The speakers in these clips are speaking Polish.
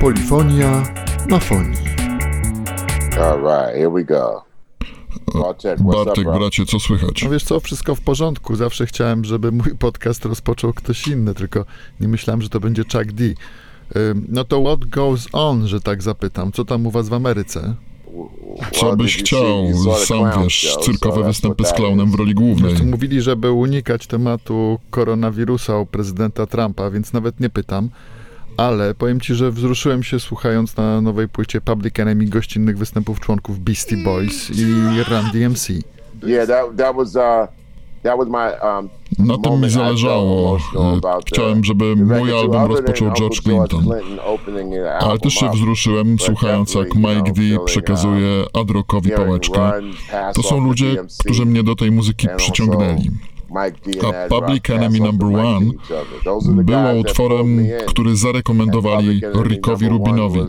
Polifonia na fonii. All right, here we go. Bartek, up, Bartek, bro? bracie, co słychać? No wiesz co, wszystko w porządku. Zawsze chciałem, żeby mój podcast rozpoczął ktoś inny, tylko nie myślałem, że to będzie Chuck D. No to what goes on, że tak zapytam. Co tam u was w Ameryce? Co byś chciał? Sam wiesz, cyrkowe występy z that klaunem w roli głównej. Tu mówili, żeby unikać tematu koronawirusa u prezydenta Trumpa, więc nawet nie pytam. Ale powiem ci, że wzruszyłem się słuchając na nowej płycie Public Enemy gościnnych występów członków Beastie Boys i Run DMC. Yeah, that that was uh that was my um Na tym mi zależało. Chciałem, żeby mój album rozpoczął George Clinton. Ale też się wzruszyłem, słuchając jak Mike D przekazuje Adrockowi hearing pałeczkę. To są ludzie, którzy mnie do tej muzyki przyciągnęli. A Public Enemy Number One pulled utworem, który zarekomendowali Rickowi Rubinowi.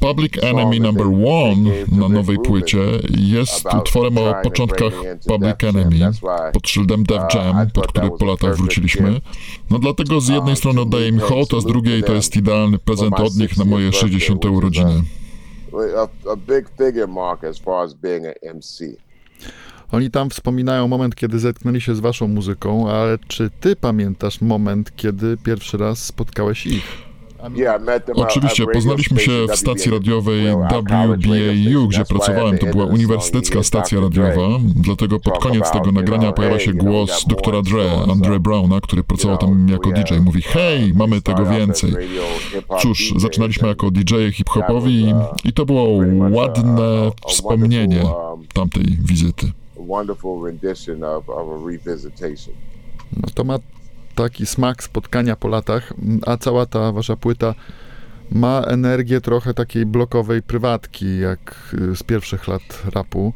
Public Enemy Number One na nowej płycie jest utworem o początkach Public. Enemy pod szyldem Def uh, Jam, pod który po latach wróciliśmy. No dlatego z jednej Um, strony oddaję im hołd, a z drugiej to jest idealny prezent od nich na 60th moje birthday, 60. which is, urodziny. a, a big figure mark as far as being an MC. Oni tam wspominają moment, kiedy zetknęli się z waszą muzyką, ale czy ty pamiętasz moment, kiedy pierwszy raz spotkałeś ich? Oczywiście, poznaliśmy się w stacji radiowej WBAU, gdzie pracowałem. To była uniwersytecka stacja radiowa, dlatego pod koniec tego nagrania pojawia się głos doktora Dre, Andre. Browna, który pracował tam jako DJ. Mówi, uh, hej, mamy tego więcej. Cóż, zaczynaliśmy jako DJ hip-hopowi uh, i to było a- ładne a wspomnienie um, tamtej wizyty. Wonderful rendition of, of a revisitation. No to ma taki smak spotkania po latach, a cała ta wasza płyta ma energię trochę takiej blokowej prywatki, jak y, z pierwszych lat rapu.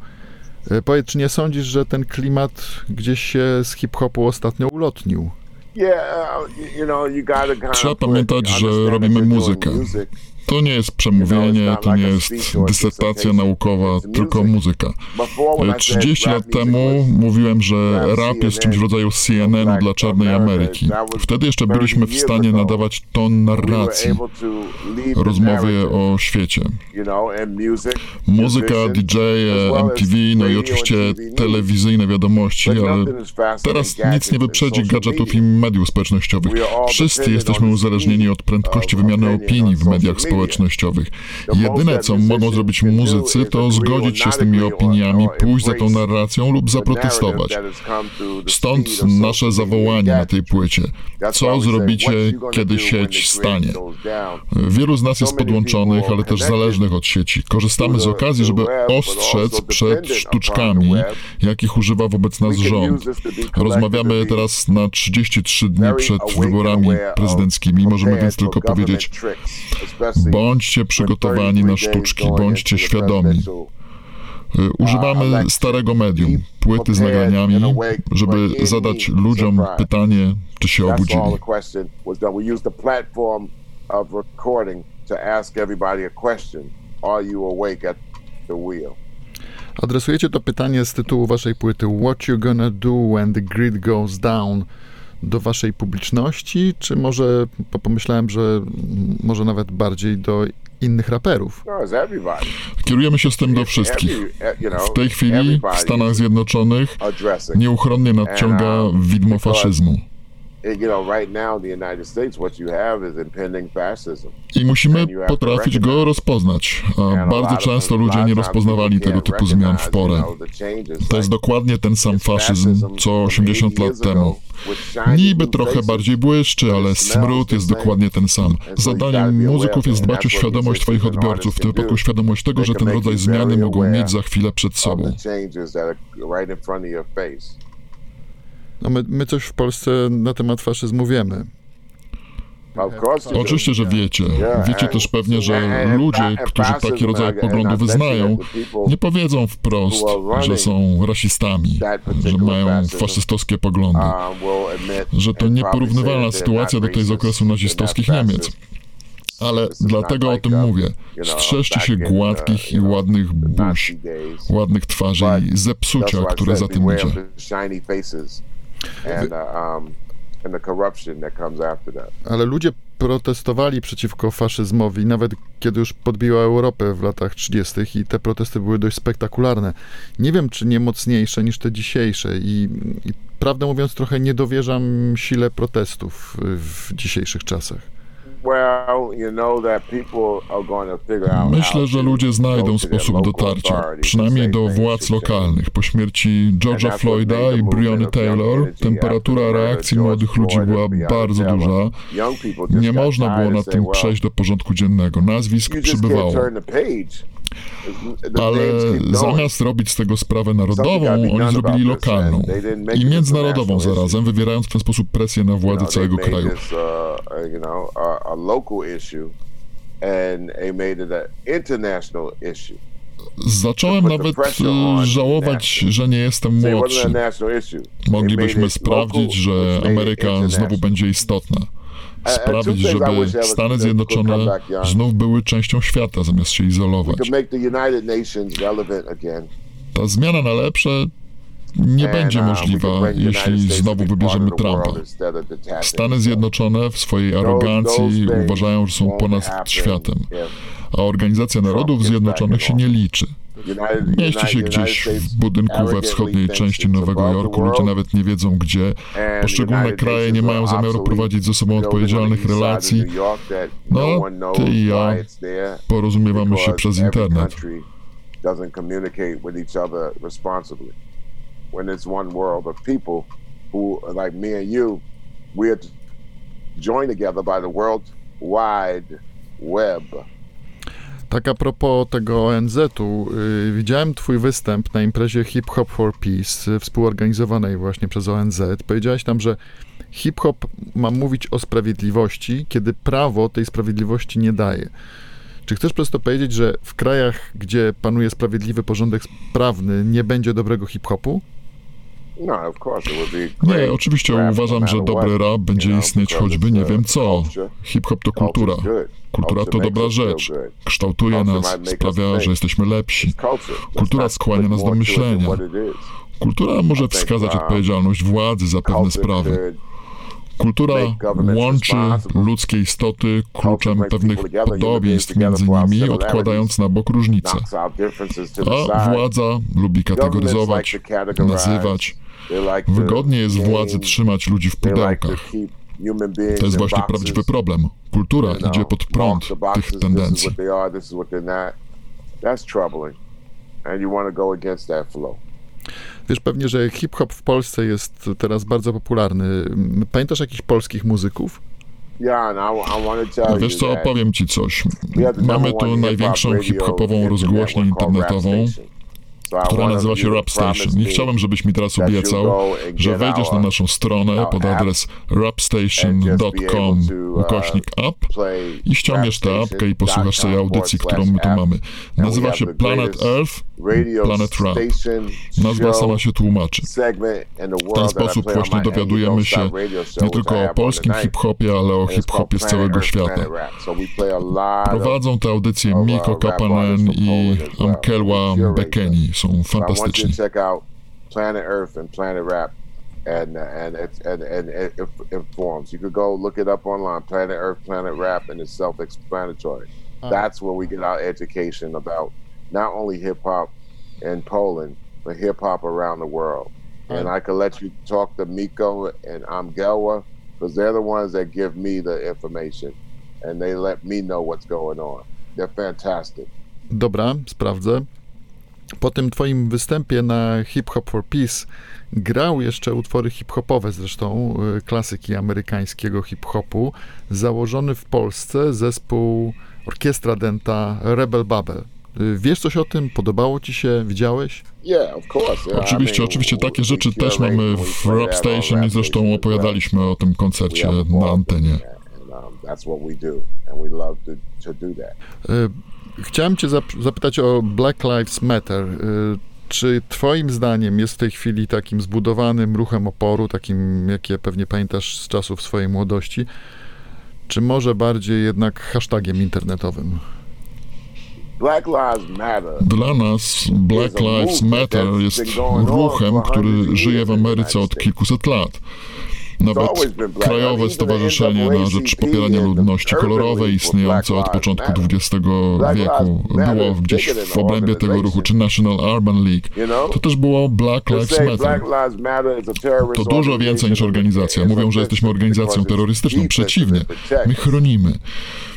Y, Powiedz, czy nie sądzisz, że ten klimat gdzieś się z hip-hopu ostatnio ulotnił? Yeah, uh, you know, you gotta kind Trzeba pamiętać, że robimy muzykę. To nie jest przemówienie, to nie jest dysertacja naukowa, tylko muzyka. Before when I said 30 rap lat temu mówiłem, że rap jest czymś w rodzaju CNN-u dla czarnej Ameryki. Wtedy jeszcze byliśmy w stanie nadawać ton narracji narrative, o świecie. Muzyka, DJ, MTV, no i oczywiście telewizyjne wiadomości, ale teraz nic nie wyprzedzi gadżetów i mediów społecznościowych. Wszyscy jesteśmy uzależnieni od prędkości wymiany opinii w mediach media. Społecznościowych. Most Jedyne, co mogą zrobić muzycy, to zgodzić się z tymi opiniami, pójść za tą narracją lub zaprotestować. Stąd nasze zawołanie na tej płycie. Co zrobicie, kiedy sieć stanie? Wielu z nas jest podłączonych, ale też zależnych od sieci. Korzystamy z okazji, żeby ostrzec przed sztuczkami, jakich używa wobec nas rząd. Rozmawiamy teraz na 33 dni przed wyborami prezydenckimi. Możemy więc tylko powiedzieć, bądźcie przygotowani na 33 days sztuczki, bądźcie świadomi. Y, Używamy starego medium, płyty z nagraniami, żeby zadać ludziom pytanie, czy się obudzili. Adresujecie to pytanie z tytułu waszej płyty What You Gonna Do When The Grid Goes Down do waszej publiczności, czy może po- pomyślałem, że może nawet bardziej do innych raperów? No. Kierujemy się z tym do wszystkich. W tej chwili w Stanach Zjednoczonych nieuchronnie nadciąga widmo faszyzmu. You know, right now in the United States, what you have is impending fascism. I musimy potrafić go rozpoznać, a bardzo często ludzie nie rozpoznawali tego typu zmian w porę. To jest dokładnie ten sam faszyzm, co 80 lat temu. Niby trochę bardziej błyszczy, ale smród jest dokładnie ten sam. Zadaniem muzyków jest dbać o świadomość swoich odbiorców, w tym wypadku świadomość tego, że ten rodzaj zmiany mogą mieć za chwilę przed sobą. No my, my coś w Polsce na temat faszyzmu wiemy. Oczywiście, że wiecie. Wiecie też pewnie, że ludzie, którzy takie rodzaje poglądów wyznają, nie powiedzą wprost, że są rasistami, że mają faszystowskie poglądy, że to nieporównywalna sytuacja do tej z okresu nazistowskich Niemiec. Ale dlatego o tym mówię. Strzeżcie się gładkich i ładnych buź, ładnych twarzy i zepsucia, które za tym idzie. And the corruption that comes after that. Ale ludzie protestowali przeciwko faszyzmowi, nawet kiedy już podbiła Europę w latach 30. i te protesty były dość spektakularne. Nie wiem, czy nie mocniejsze niż te dzisiejsze i, i prawdę mówiąc trochę nie dowierzam sile protestów w dzisiejszych czasach. Myślę, że ludzie znajdą sposób dotarcia, przynajmniej do władz lokalnych. Po śmierci George'a Floyda i Breonna Taylor temperatura reakcji młodych ludzi była bardzo duża. Nie można było na tym przejść do porządku dziennego. Nazwisk przybywało. Ale zamiast robić z tego sprawę narodową, oni zrobili lokalną. i międzynarodową zarazem, wywierając w ten sposób presję na władze całego kraju. Zacząłem nawet e, żałować, że nie jestem młodszy. Moglibyśmy sprawdzić, że Ameryka znowu będzie istotna sprawić, żeby Stany Zjednoczone znów były częścią świata, zamiast się izolować. Ta zmiana na lepsze nie będzie uh, możliwa, jeśli znowu wybierzemy Trumpa. Stany Zjednoczone w swojej arogancji uważają, że są ponad światem, a Organizacja Narodów Zjednoczonych się nie liczy. Mieści się gdzieś w budynku we wschodniej części Nowego Jorku. Ludzie nawet nie wiedzą gdzie. Poszczególne kraje nie mają zamiaru prowadzić ze sobą odpowiedzialnych relacji. No, ty i ja porozumiewamy się przez internet. When it's one world of people who, like me and you, we joined together by the World Wide Web. Tak a propos tego ONZ-u, yy, widziałem twój występ na imprezie Hip Hop for Peace, współorganizowanej właśnie przez ONZ. Powiedziałeś tam, że hip-hop ma mówić o sprawiedliwości, kiedy prawo tej sprawiedliwości nie daje. Czy chcesz przez to powiedzieć, że w krajach, gdzie panuje sprawiedliwy porządek prawny, nie będzie dobrego hip-hopu? No, nie, oczywiście uważam, że dobry rap będzie istnieć choćby nie wiem co. Hip-hop to kultura. Kultura to dobra rzecz. Kształtuje nas, sprawia, że jesteśmy lepsi. Kultura skłania nas do myślenia. Kultura może wskazać odpowiedzialność władzy za pewne sprawy. Kultura łączy ludzkie istoty kluczem pewnych podobieństw między nimi, odkładając na bok różnice. A władza lubi kategoryzować, nazywać. Wygodnie jest władzy trzymać ludzi w pudełkach. To jest właśnie prawdziwy problem. Kultura idzie pod prąd tych tendencji. Wiesz pewnie, że hip-hop w Polsce jest teraz bardzo popularny. Pamiętasz jakichś polskich muzyków? Wiesz co, opowiem ci coś. Mamy tu największą hip-hopową rozgłośnię internetową która nazywa się Rap Station. I chciałbym, żebyś mi teraz obiecał, że wejdziesz na naszą stronę pod adres rapstation.com uh, ukośnik app i ściągniesz tę apkę i posłuchasz tej audycji, którą my tu mamy. Nazywa się Planet Earth, Planet Rap. Nazwa sama się tłumaczy. W ten sposób właśnie dowiadujemy się nie tylko o polskim hip-hopie, ale o hip-hopie z całego świata. Prowadzą tę audycję Miko Kapanen i Amkelwa Bekeni są out Planet Earth and Planet Rap and and it and, and it informs. You could go look it up online, Planet Earth, Planet Rap, and it's self-explanatory. Uh, That's where we get our education about not only hip hop in Poland, but hip hop around the world. And I could let you talk to Miko and Amgelwa because they're the ones that give me the information and they let me know what's going on. They're fantastic. Dobra, sprawdzę. Po tym twoim występie na Hip Hop for Peace grał jeszcze utwory hip-hopowe, zresztą y, klasyki amerykańskiego hip-hopu, założony w Polsce zespół Orkiestra Denta Rebel Babel. Y, wiesz coś o tym? Podobało ci się? Widziałeś? Oczywiście, oczywiście takie rzeczy też mamy w Rap Station i zresztą opowiadaliśmy o tym koncercie na antenie. Chciałem Cię zapytać o Black Lives Matter. Y, czy Twoim zdaniem jest w tej chwili takim zbudowanym ruchem oporu, takim, jakie pewnie pamiętasz z czasów swojej młodości, czy może bardziej jednak hashtagiem internetowym? Dla nas Black Lives Matter jest ruchem, który żyje w Ameryce od kilkuset lat. Nawet Krajowe Stowarzyszenie na Rzecz Popierania Ludności Kolorowej istniejące od początku XX wieku było gdzieś w obrębie tego ruchu, czy National Urban League. To też było Black Lives Matter. To dużo więcej niż organizacja. Mówią, że jesteśmy organizacją terrorystyczną. Przeciwnie, my chronimy.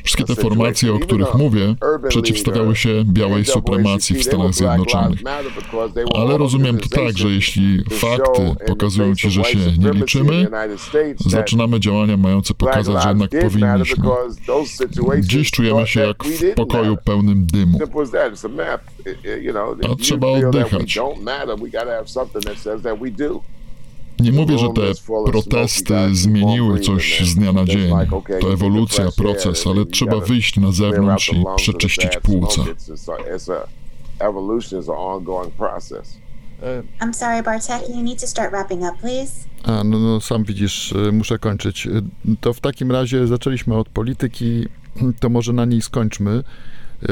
Wszystkie te formacje, o których mówię, przeciwstawiały się białej supremacji w Stanach Zjednoczonych. Ale rozumiem to tak, że jeśli fakty pokazują ci, że się nie liczymy, zaczynamy działania mające pokazać, że jednak powinniśmy. Dziś czujemy się jak w pokoju pełnym dymu. A trzeba oddychać. Nie mówię, że te protesty zmieniły coś z dnia na dzień. To ewolucja, proces, ale trzeba wyjść na zewnątrz i przeczyścić płuca. I'm sorry, Bartek, you need to start wrapping up, please. A, no, no sam widzisz, y, muszę kończyć. Y, to w takim razie zaczęliśmy od polityki, to może na niej skończmy.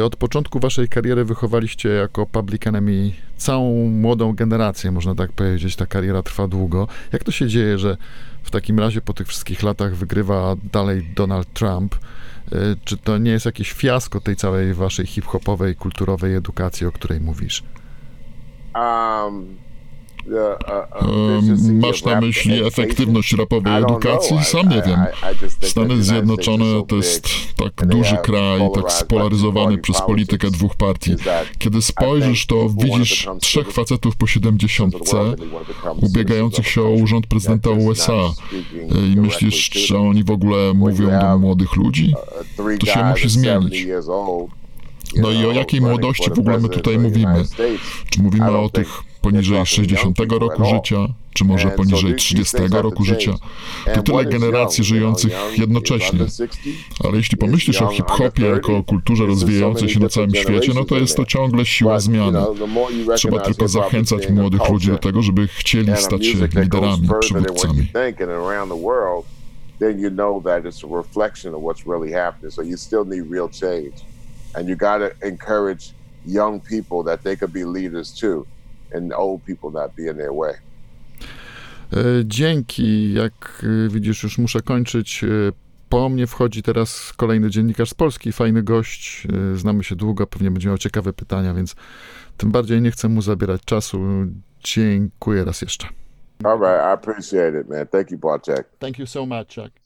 Od początku waszej kariery wychowaliście jako Public Enemy całą młodą generację, można tak powiedzieć. Ta kariera trwa długo. Jak to się dzieje, że w takim razie po tych wszystkich latach wygrywa dalej Donald Trump? Czy to nie jest jakieś fiasko tej całej waszej hip-hopowej, kulturowej edukacji, o której mówisz? Um, Masz na myśli efektywność rapowej edukacji? Sam nie wiem. Stany Zjednoczone to jest tak duży kraj, tak spolaryzowany przez politykę dwóch partii. Kiedy spojrzysz, to widzisz trzech facetów po 70 ubiegających się o urząd prezydenta USA i myślisz, że oni w ogóle mówią do młodych ludzi? To się musi zmienić. No i o jakiej młodości w ogóle my tutaj mówimy? Czy mówimy o tych poniżej 60 roku życia, czy może poniżej 30 roku życia? To tyle generacji żyjących jednocześnie. Ale jeśli pomyślisz o hip-hopie jako o kulturze rozwijającej się na całym świecie, no to jest to ciągle siła zmiany. Trzeba tylko zachęcać młodych ludzi do tego, żeby chcieli stać się liderami, przywódcami. then you know that it's a reflection of what's really happening. So you still need real change. And you got to encourage young people that they could be leaders too, and old people not be in their way. Dzięki. Jak widzisz, już muszę kończyć. Po mnie wchodzi teraz kolejny dziennikarz z Polski, fajny gość. Znamy się długo, pewnie będzie miał ciekawe pytania, więc tym bardziej nie chcę mu zabierać czasu. Dziękuję raz jeszcze. All right, I appreciate it, man. Thank you, Bartek. Thank you so much, Chuck.